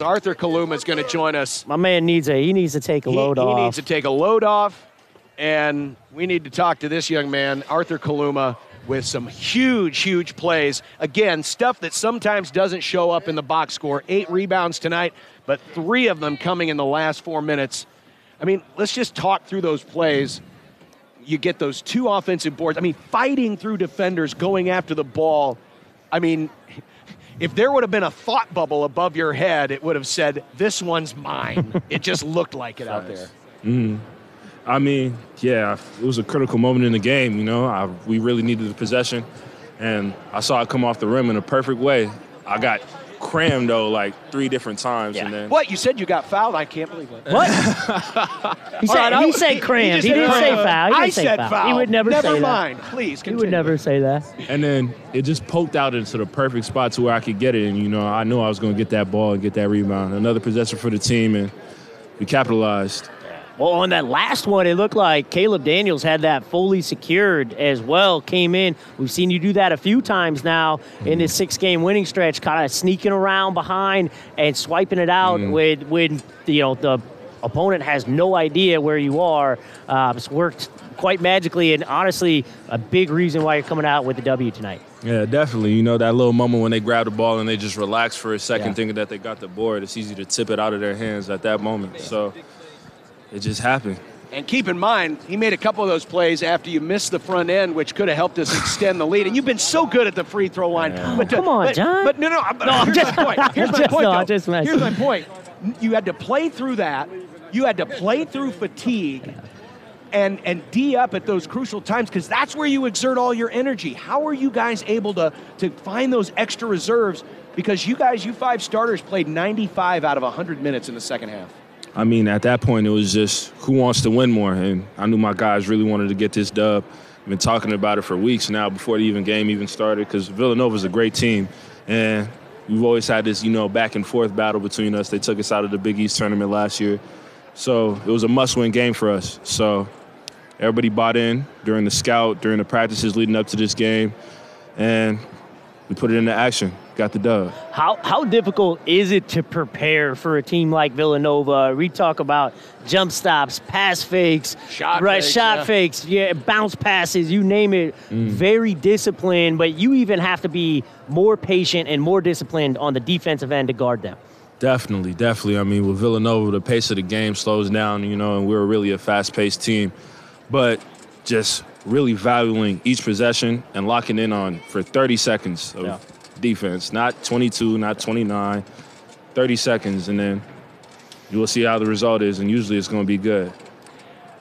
Arthur Kaluma is going to join us. My man needs a he needs to take a load he off. He needs to take a load off, and we need to talk to this young man, Arthur Kaluma, with some huge, huge plays. Again, stuff that sometimes doesn't show up in the box score. Eight rebounds tonight, but three of them coming in the last four minutes. I mean, let's just talk through those plays. You get those two offensive boards. I mean, fighting through defenders, going after the ball. I mean, if there would have been a thought bubble above your head, it would have said, This one's mine. it just looked like it out there. Mm-hmm. I mean, yeah, it was a critical moment in the game. You know, I, we really needed the possession, and I saw it come off the rim in a perfect way. I got crammed though, like three different times, and then What? You said you got fouled? I can't believe it. what? he said, right, I- he said he- crammed. he He, just didn't said say crammed. foul. He I didn't say said foul. foul. He would never, Never say mind. that. Please He would never say that. and then it just poked out into the perfect spot to where I could get it. And you know, I knew I was going to get that ball and get that rebound. Another possession for the team, and we capitalized. Well, on that last one, it looked like Caleb Daniels had that fully secured as well. Came in. We've seen you do that a few times now in this six-game winning stretch, kind of sneaking around behind and swiping it out with when you know the opponent has no idea where you are. Uh, it's worked quite magically, and honestly, a big reason why you're coming out with the W tonight. Yeah, definitely. You know, that little moment when they grab the ball and they just relax for a second, Yeah. thinking that they got the board, it's easy to tip it out of their hands at that moment. So it just happened. And keep in mind, he made a couple of those plays after you missed the front end, which could have helped us extend the lead. And you've been so good at the free throw line. But, come on, but, John. But no, no, I'm, No, I'm here's just- my point. Here's my point. no, though. I'm just here's my point. You had to play through that. You had to play through fatigue. And, and D up at those crucial times because that's where you exert all your energy. How are you guys able to, to find those extra reserves? Because you guys, you five starters, played 95 out of 100 minutes in the second half. I mean, at that point, it was just who wants to win more, and I knew my guys really wanted to get this dub. I've been talking about it for weeks now before the even game even started because Villanova's a great team, and we've always had this, you know, back and forth battle between us. They took us out of the Big East tournament last year, so it was a must-win game for us. So everybody bought in during the scout, during the practices leading up to this game, and we put it into action. Got the dub. How how difficult is it to prepare for a team like Villanova? We talk about jump stops, pass fakes, Shot right? fakes, shot yeah. fakes, yeah, bounce passes, you name it. Mm. Very disciplined, but you even have to be more patient and more disciplined on the defensive end to guard them. Definitely, definitely. I mean, with Villanova, the pace of the game slows down, you know, and we're really a fast paced team. But just really valuing each possession and locking in on for 30 seconds of Yeah. Defense, not 22, not 29, 30 seconds, and then you will see how the result is, and usually it's going to be good.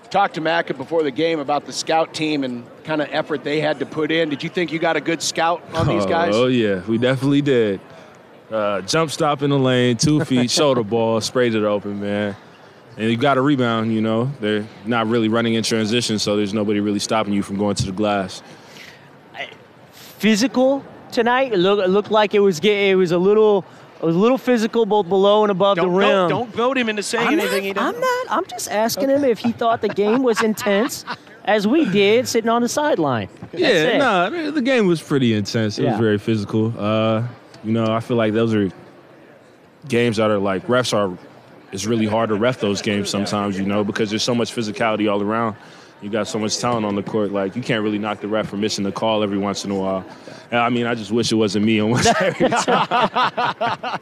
talked to Macca before the game about the scout team and kind of effort they had to put in. Did you think you got a good scout on these guys? Oh, yeah, we definitely did. Uh, jump stop in the lane, two feet, shoulder ball, sprayed it open, man. And you got a rebound, you know. They're not really running in transition, so there's nobody really stopping you from going to the glass. Physical tonight. It looked, it looked like it was it was a little it was a little physical both below and above Don't, the rim. don't, don't vote him into saying I'm anything he not, doesn't. I'm not. I'm just asking him if he thought the game was intense, as we did sitting on the sideline. Yeah, it. no, the- the game was pretty intense. It Yeah. was very physical. Uh, you know, I feel like those are games that are like refs are. It's really hard to ref those games sometimes, you know, because there's so much physicality all around. You got so much talent on the court, like you can't really knock the ref for missing the call every once in a while. And, I mean, I just wish it wasn't me almost every time.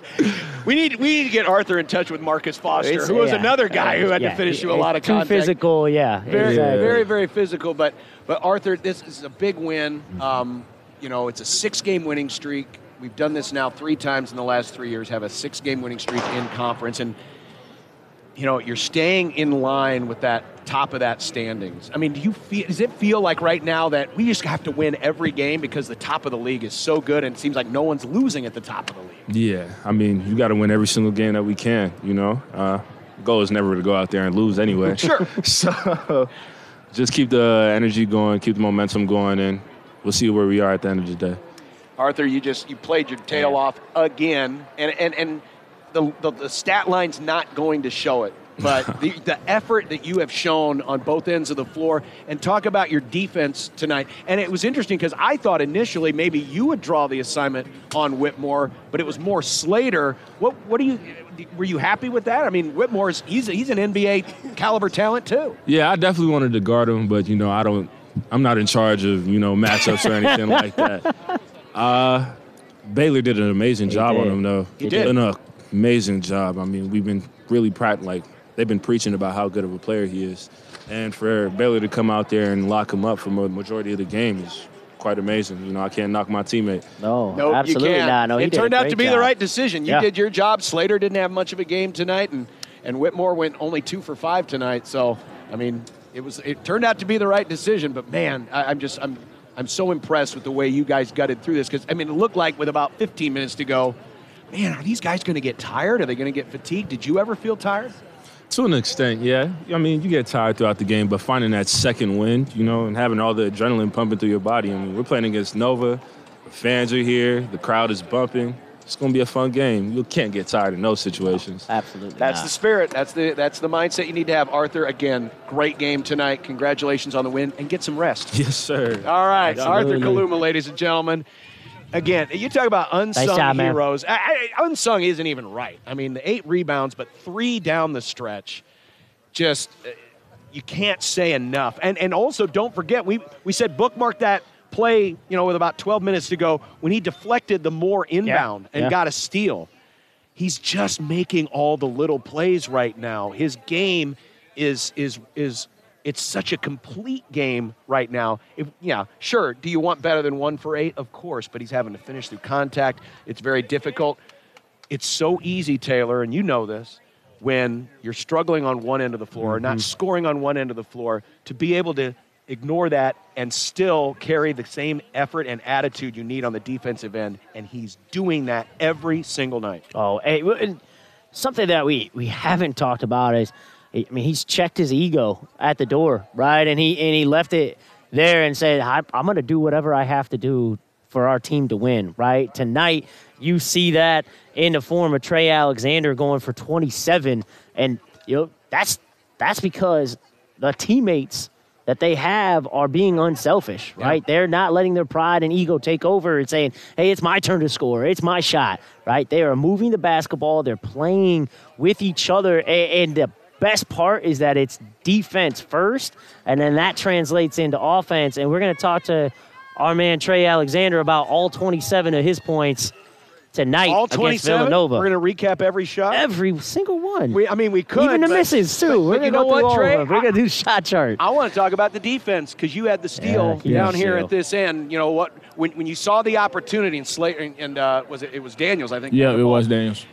We need we need to get Arthur in touch with Marcus Foster, It's- who was yeah. another guy who had Yeah, to finish you a lot of too contact. physical. Yeah, Very, exactly. very, very physical. But but Arthur, this is a big win. Um, you know, it's a six-game winning streak. We've done this now three times in the last three years. Have a six-game winning streak in conference, and you know, you're staying in line with that top of that standings. I mean, do you feel does it feel like right now that we just have to win every game because the top of the league is so good and it seems like no one's losing at the top of the league? Yeah, I mean, you got to win every single game that we can. You know, uh, goal is never to go out there and lose anyway. Sure. so just keep the energy going, keep the momentum going, and we'll see where we are at the end of the day. Arthur, you just you played your tail off again, and and and the, the, the stat line's not going to show it. But the, the effort that you have shown on both ends of the floor, and talk about your defense tonight. And it was interesting because I thought initially maybe you would draw the assignment on Whitmore, but it was more Slater. What what do you were you happy with that? I mean, Whitmore's he's he's an NBA caliber talent too. Yeah, I definitely wanted to guard him, but you know, I don't. I'm not in charge of you know matchups or anything like that. Uh, Baylor did an amazing job did. on him, though. He did. An amazing job. I mean, we've been really practicing Like they've been preaching about how good of a player he is, and for Baylor to come out there and lock him up for a majority of the game is quite amazing. You know, I can't knock my teammate. No, Nope, absolutely you can't. not. No, he it did a turned out to be the right decision. You Yeah. did your job. Slater didn't have much of a game tonight, and and Whitmore went only two for five tonight. So, I mean, it was it turned out to be the right decision. But man, I, I'm just I'm I'm so impressed with the way you guys gutted through this because I mean, it looked like with about 15 minutes to go. Man, are these guys going to get tired? Are they going to get fatigued? Did you ever feel tired? To an extent, yeah. I mean, you get tired throughout the game, but finding that second wind, you know, and having all the adrenaline pumping through your body. I mean, we're playing against Nova. The fans are here. The crowd is bumping. It's going to be a fun game. You can't get tired in those situations. Absolutely. That's not. the spirit. That's the that's the mindset you need to have. Arthur, again, great game tonight. Congratulations on the win, and get some rest. Yes, sir. All right, Arthur Kaluma, ladies and gentlemen. Again, you talk about unsung job, heroes. I, I, unsung isn't even right. I mean, the eight rebounds, but three down the stretch. Just uh, you can't say enough. And and also, don't forget we we said bookmark that play. You know, with about 12 minutes to go, when he deflected the more inbound and yeah. got a steal. He's just making all the little plays right now. His game is is is it's such a complete game right now. If, yeah, sure. Do you want better than one for eight? Of course, but he's having to finish through contact. It's very difficult. It's so easy, Taylor, and you know this, when you're struggling on one end of the floor, not mm-hmm. scoring on one end of the floor, to be able to ignore that and still carry the same effort and attitude you need on the defensive end. And he's doing that every single night. Oh, and something that we we haven't talked about is, I mean, he's checked his ego at the door, right? And he and he left it there and said, I, "I'm going to do whatever I have to do for our team to win." Right tonight, you see that in the form of Trey Alexander going for 27, and you know that's that's because the teammates that they have are being unselfish, right? They're not letting their pride and ego take over and saying, hey, it's my turn to score, it's my shot, right? They are moving the basketball, they're playing with each other, a- and, the best part is that it's defense first, and then that translates into offense. And we're going to talk to our man Trey Alexander about all 27 of his points tonight All against Villanova. We're going to recap every shot. Every single one. We, I mean, we could. Even the but- misses, too. but- we're going you to know go through what, all Trey? of them. We're going to do shot chart. I want to talk about the defense because you had the steal Yeah, down here steal. at this end. You know what? When, when you saw the opportunity and Slater and, and uh, was it it was Daniels? I think. Yeah, it ball. was Daniels.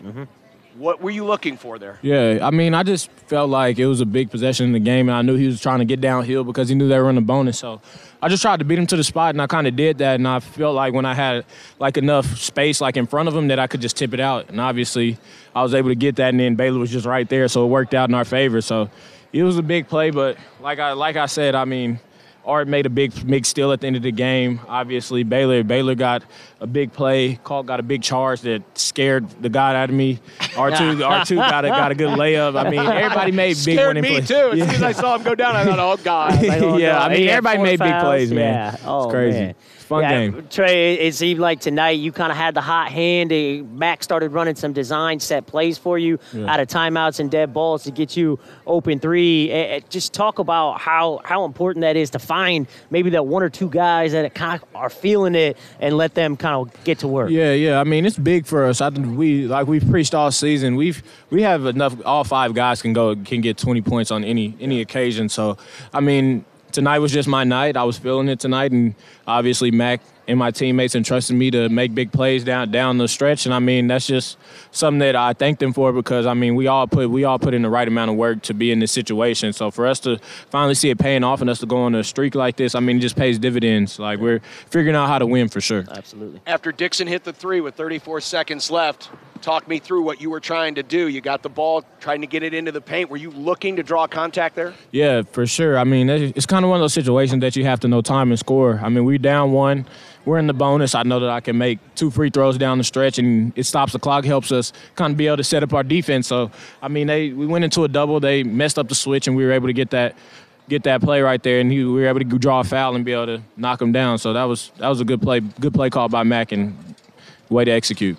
What were you looking for there? Yeah, I mean, I just felt like it was a big possession in the game, and I knew he was trying to get downhill because he knew they were in the bonus. So I just tried to beat him to the spot, and I kind of did that. And I felt like when I had like enough space, like in front of him, that I could just tip it out. And obviously, I was able to get that, and then Baylor was just right there, so it worked out in our favor. So it was a big play, but like I like I said, I mean. Art made a big big steal at the end of the game. Obviously, Baylor Baylor got a big play. Kalk got a big charge that scared the god out of me. R two R two got a got a good layup. I mean, everybody made big Scared winning me plays. too. As soon as I saw him go down, I thought, "Oh God!" Like, oh, yeah, no. I mean, everybody made big plays, man. Yeah. Oh, it's crazy. man. Fun Yeah, game. Trey, it seemed like tonight you kind of had the hot hand. Mac started running some design set plays for you out of timeouts and dead balls to get you open three. Just talk about how, how important that is to find maybe that one or two guys that kind of are feeling it and let them kind of get to work. Yeah, yeah. I mean, it's big for us. I think we like we've preached all season. We've we have enough. All five guys can go can get 20 points on any any occasion. So, I mean, tonight was just my night. I was feeling it tonight, and obviously Mac and my teammates and trusting me to make big plays down down the stretch. And I mean, that's just something that I thank them for because I mean, we all put we all put in the right amount of work to be in this situation. So for us to finally see it paying off and us to go on a streak like this, I mean, it just pays dividends. Like we're figuring out how to win for sure. Absolutely. After Dixon hit the three with 34 seconds left, talk me through what you were trying to do. You got the ball, trying to get it into the paint. Were you looking to draw contact there? Yeah, for sure. I mean, it's kind of one of those situations that you have to know time and score. I mean, we down one, we're in the bonus. I know that I can make two free throws down the stretch, and it stops the clock, helps us kind of be able to set up our defense. So, I mean, they we went into a double, they messed up the switch, and we were able to get that get that play right there, and he, we were able to draw a foul and be able to knock him down. So that was that was a good play, good play call by Mac, and way to execute.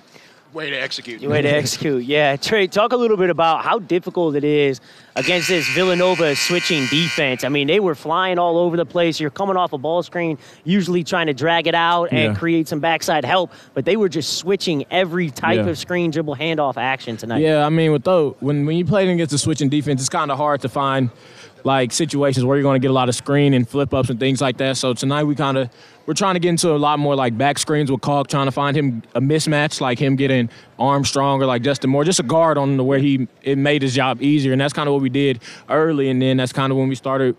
Way to execute. Way to execute. Yeah, Trey, talk a little bit about how difficult it is against this Villanova switching defense. I mean, they were flying all over the place. You're coming off a ball screen, usually trying to drag it out and Yeah. create some backside help, but they were just switching every type Yeah. of screen dribble handoff action tonight. Yeah, I mean, with though when when you play against a switching defense, it's kind of hard to find like situations where you're going to get a lot of screen and flip ups and things like that. So tonight we kind of we're trying to get into a lot more like back screens with Kalk, trying to find him a mismatch, like him getting Armstrong or like Justin Moore, just a guard on the where he it made his job easier, and that's kind of what we did early, and then that's kind of when we started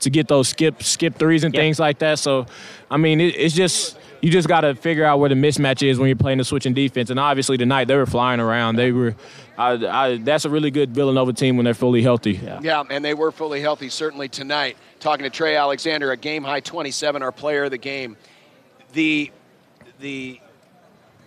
to get those skip skip threes and Yep. things like that. So, I mean, it, it's just you just got to figure out where the mismatch is when you're playing the switching defense. And obviously tonight they were flying around. They were, I, I, that's a really good Villanova team when they're fully healthy. Yeah, and they were fully healthy certainly tonight. Talking to Trey Alexander, a game high 27, our player of the game. The the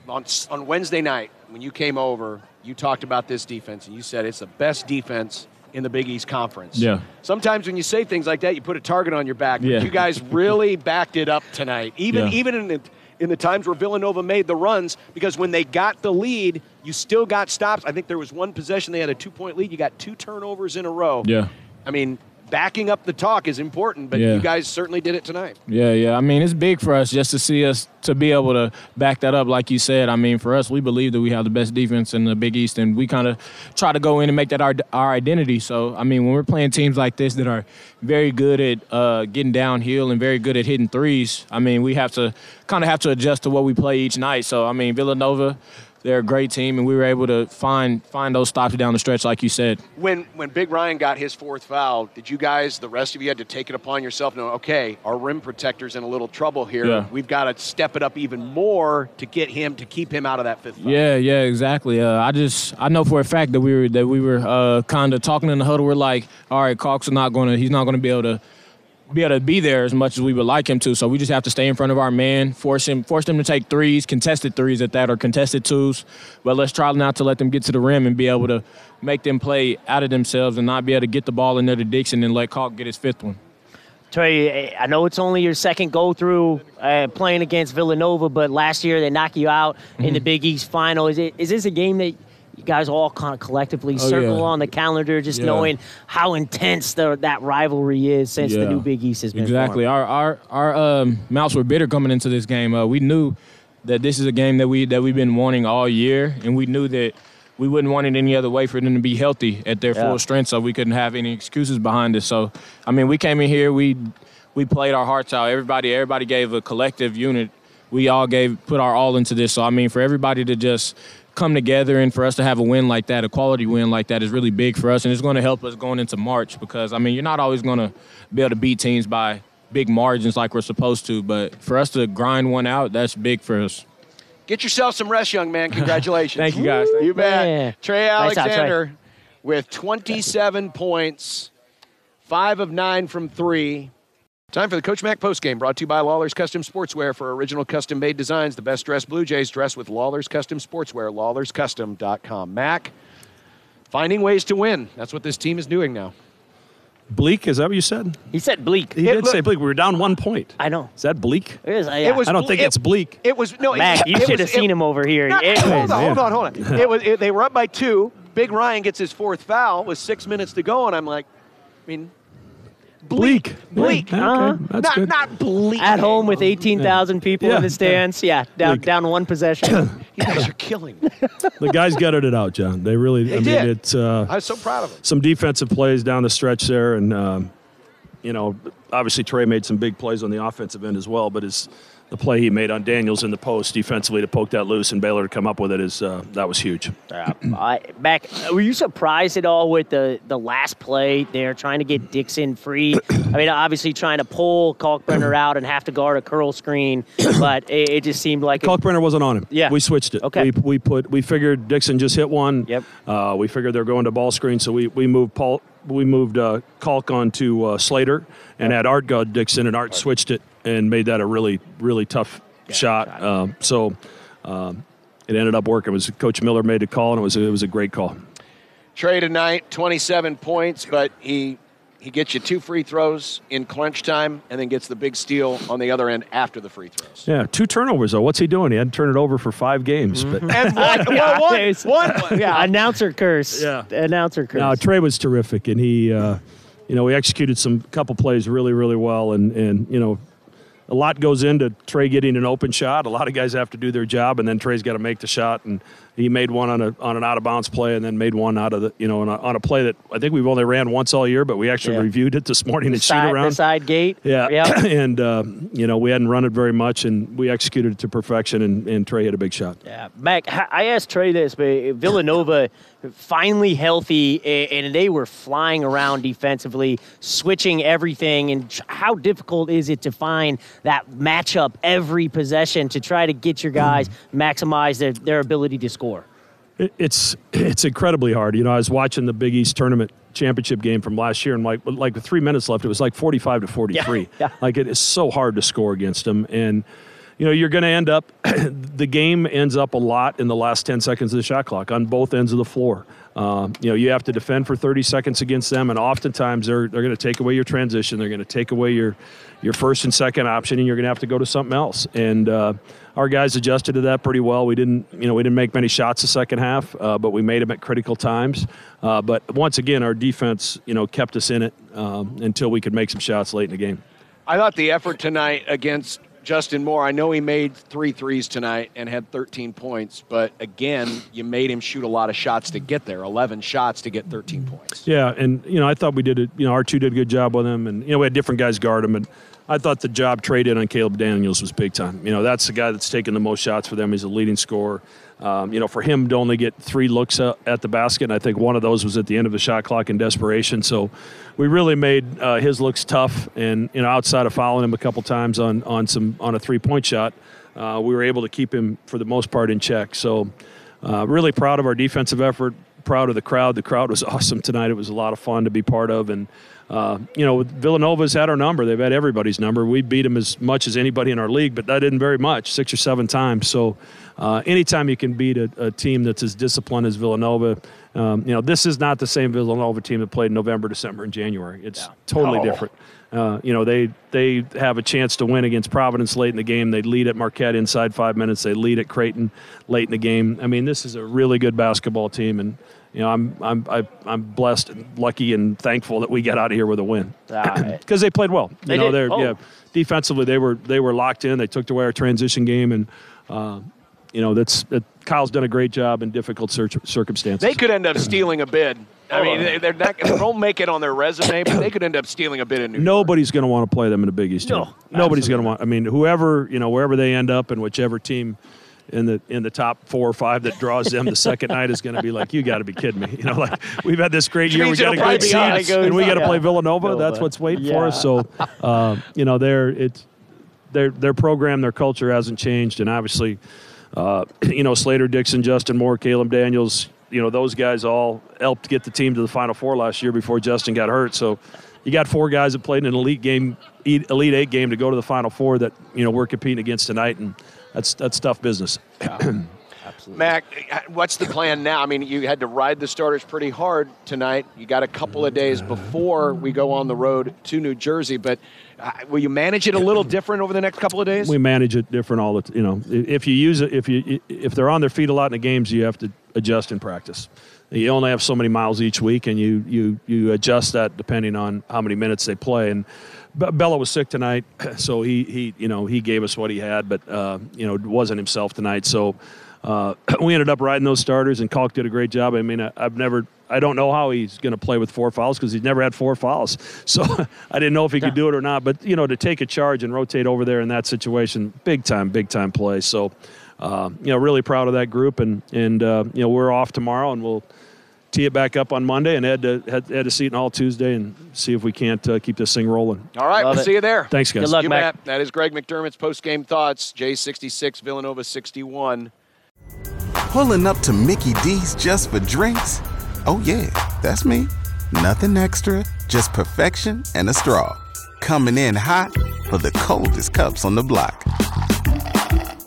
on on Wednesday night when you came over, you talked about this defense and you said it's the best defense in the Big East Conference. Yeah. Sometimes when you say things like that, you put a target on your back. But Yeah. you guys really backed it up tonight. Even Yeah. even in the in the times where Villanova made the runs, because when they got the lead, you still got stops. I think there was one possession they had a two point lead. You got two turnovers in a row. Yeah. I mean, backing up the talk is important, but Yeah. you guys certainly did it tonight. Yeah, yeah. I mean, it's big for us just to see us to be able to back that up, like you said. I mean, for us, we believe that we have the best defense in the Big East, and we kind of try to go in and make that our our identity. So, I mean, when we're playing teams like this that are very good at uh, getting downhill and very good at hitting threes, I mean, we have to kind of have to adjust to what we play each night. So, I mean, Villanova. They're a great team, and we were able to find find those stops down the stretch, like you said. When when Big Ryan got his fourth foul, did you guys, the rest of you, had to take it upon yourself? No, okay, our rim protector's in a little trouble here. Yeah. We've got to step it up even more to get him to keep him out of that fifth foul. Yeah, yeah, exactly. Uh, I just I know for a fact that we were that we were uh, kind of talking in the huddle. We're like, all right, Kalk's is not going to he's not going to be able to be able to be there as much as we would like him to. So we just have to stay in front of our man, force him force them to take threes, contested threes at that or contested twos. But let's try not to let them get to the rim and be able to make them play out of themselves and not be able to get the ball in there to Dixon and let Cox get his fifth one. Trey, I know it's only your second go through uh, playing against Villanova, but last year they knocked you out in Mm-hmm. the Big East final. Is it is this a game that you guys all kind of collectively Oh, circle yeah. on the calendar, just Yeah. knowing how intense the, that rivalry is since the new Big East has been Exactly. formed? Our our our um, mouths were bitter coming into this game. Uh, we knew that this is a game that we that we've been wanting all year, and we knew that we wouldn't want it any other way for them to be healthy at their Yeah. full strength. So we couldn't have any excuses behind it. So I mean, we came in here, we we played our hearts out. Everybody everybody gave a collective unit. We all gave put our all into this. So I mean, for everybody to just come together and for us to have a win like that, a quality win like that, is really big for us, and it's going to help us going into March because I mean, you're not always going to be able to beat teams by big margins like we're supposed to, but for us to grind one out, that's big for us. Get yourself some rest, young man. Congratulations. Thank you, guys. You bet. Yeah. Trey Nice job, Trey. Alexander with 27 points, five of nine from three. Time for the Coach Mac postgame, brought to you by Lawler's Custom Sportswear for original custom made designs. The best dressed Blue Jays dress with Lawler's Custom Sportswear, lawlerscustom.com. Mac, finding ways to win. That's what this team is doing now. Bleak, is that what you said? He said bleak. He It did look- say bleak. We were down one point. I know. Is that bleak? It is. It was I don't ble- think it- it's bleak. It was no. Mac, you it should was- have seen it- him over here. No, It hold was- on, hold on, hold on. It was it, they were up by two. Big Ryan gets his fourth foul with six minutes to go, and I'm like, I mean, bleak, bleak, Yeah, Uh-huh. okay, That's not good. not bleak. At home with 18,000 people Yeah. in the stands. Yeah, down, Bleak. down one possession. You guys are killing me. the guys gutted it out, John. They really. They I mean, did. it's uh, I was so proud of them. some defensive plays down the stretch there, and um, you know, obviously Trey made some big plays on the offensive end as well. But his the play he made on Daniels in the post defensively to poke that loose and Baylor to come up with it is uh, that was huge. Yeah, I, back. Were you surprised at all with the the last play there, trying to get Dixon free? I mean, obviously trying to pull Kalkbrenner out and have to guard a curl screen, but it, it just seemed like it, Kalkbrenner wasn't on him. Yeah. we switched it. Okay. we, we put we figured Dixon just hit one. Yep. Uh, we figured they're going to ball screen, so we we moved Paul. We moved uh, Kalk on to uh, Slater and had Art guard Dixon, and Art switched it and made that a really really tough shot. shot. Um, so um, it ended up working. It was Coach Miller made a call, and it was it was a great call. Trey tonight, 27 points, but he he gets you two free throws in crunch time and then gets the big steal on the other end after the free throws. Yeah, two turnovers though. What's he doing? He hadn't turned it over for five games, but. And one, Yeah, one, it's- one. yeah, announcer curse. Yeah. announcer curse. No, Trey was terrific, and he, uh, you know, we executed some couple plays really, really well, and and you know, a lot goes into Trey getting an open shot. A lot of guys have to do their job, and then Trey's got to make the shot, and he made one on a on an out of bounds play, and then made one out of the you know on a, on a play that I think we've only ran once all year, but we actually Yeah. reviewed it this morning the and shoot around. the side gate. Yeah, yeah. and uh, you know we hadn't run it very much, and we executed it to perfection, and, and Trey hit a big shot. Yeah, Mac, I asked Trey this, but Villanova finally healthy, and they were flying around defensively, switching everything. And how difficult is it to find that matchup every possession to try to get your guys maximize their, their ability to score? It- It's it's incredibly hard. You know, I was watching the Big East tournament championship game from last year, and like like with three minutes left, it was like forty five to forty three. yeah. Like it is so hard to score against them, and you know you're going to end up. the game ends up a lot in the last ten seconds of the shot clock on both ends of the floor. Um, you know, you have to defend for 30 seconds against them, and oftentimes they're they're going to take away your transition. They're going to take away your your first and second option, and you're going to have to go to something else. And uh, our guys adjusted to that pretty well. We didn't, you know, we didn't make many shots the second half, uh, but we made them at critical times. Uh, but once again, our defense, you know, kept us in it um, until we could make some shots late in the game. I thought the effort tonight against Justin Moore, I know he made three threes tonight and had 13 points, but again, you made him shoot a lot of shots to get there 11 shots to get 13 points. Yeah, and you know, I thought we did it. You know, our two did a good job with him, and you know, we had different guys guard him, and I thought the job Trey did on Caleb Daniels was big time. You know, that's the guy that's taken the most shots for them. He's a leading scorer. Um, you know, for him to only get three looks at the basket, and I think one of those was at the end of the shot clock in desperation. So we really made uh, his looks tough, and you know, outside of fouling him a couple times on on some on a three point shot, uh, we were able to keep him for the most part in check. So uh, really proud of our defensive effort. Proud of the crowd. The crowd was awesome tonight. It was a lot of fun to be part of, and uh, you know, Villanova's had our number. They've had everybody's number. We beat them as much as anybody in our league, but that didn't very much, six or seven times. So, uh, anytime you can beat a, a team that's as disciplined as Villanova, um, you know, this is not the same Villanova team that played November, December, and January. It's totally No. different. Uh, you know, they they have a chance to win against Providence late in the game. They lead at Marquette inside five minutes. They lead at Creighton late in the game. I mean, this is a really good basketball team, and you know, I'm I'm I, I'm blessed, and lucky, and thankful that we got out of here with a win because they played well. You They know, did. they're Oh. yeah, defensively they were they were locked in. They took away our transition game, and uh, you know that's that, Kyle's done a great job in difficult cir- circumstances. They could end up stealing a bid. I mean, they- they're not, they won't make it on their resume, but they could end up stealing a bid in New York. Nobody's going to want to play them in a Big East. No, tournament. nobody's going to want. I mean, whoever you know, wherever they end up, and whichever team in the in the top four or five that draws them the second night is going to be like, you got to be kidding me. You know, like we've had this great year, we got a great seed, and we got to play Villanova. Villanova. That's what's waiting for us. So, uh, you know, their it's their their program, their culture hasn't changed, and obviously, uh, you know, Slater, Dixon, Justin Moore, Caleb Daniels. You know, those guys all helped get the team to the Final Four last year before Justin got hurt. So, you got four guys that played in an elite game, elite eight game to go to the Final Four that you know we're competing against tonight, and that's that's tough business. Absolutely. Mac, what's the plan now? I mean, you had to ride the starters pretty hard tonight. You got a couple of days before we go on the road to New Jersey, but uh, will you manage it a little different over the next couple of days? we manage it different all the t- you know if you use it if you if they're on their feet a lot in the games you have to adjust in practice you only have so many miles each week and you you you adjust that depending on how many minutes they play and Bella was sick tonight so he he you know he gave us what he had but uh, you know wasn't himself tonight so uh, we ended up riding those starters and Kalk did a great job I mean I, I've never I don't know how he's going to play with four fouls because he's never had four fouls. So I didn't know if he could do it or not. But you know, to take a charge and rotate over there in that situation, big time, big time play. So uh, you know, really proud of that group, and and uh, you know, we're off tomorrow, and we'll tee it back up on Monday and head to head, head to Seton Hall Tuesday and see if we can't uh, keep this thing rolling. All right, Love we'll it. see you there. Thanks, guys. Good luck, You Mac. bet. That is Greg McDermott's post-game thoughts. J66, Villanova 61. Pulling up to Mickey D's just for drinks? Oh, yeah, that's me. Nothing extra, just perfection and a straw. Coming in hot for the coldest cups on the block.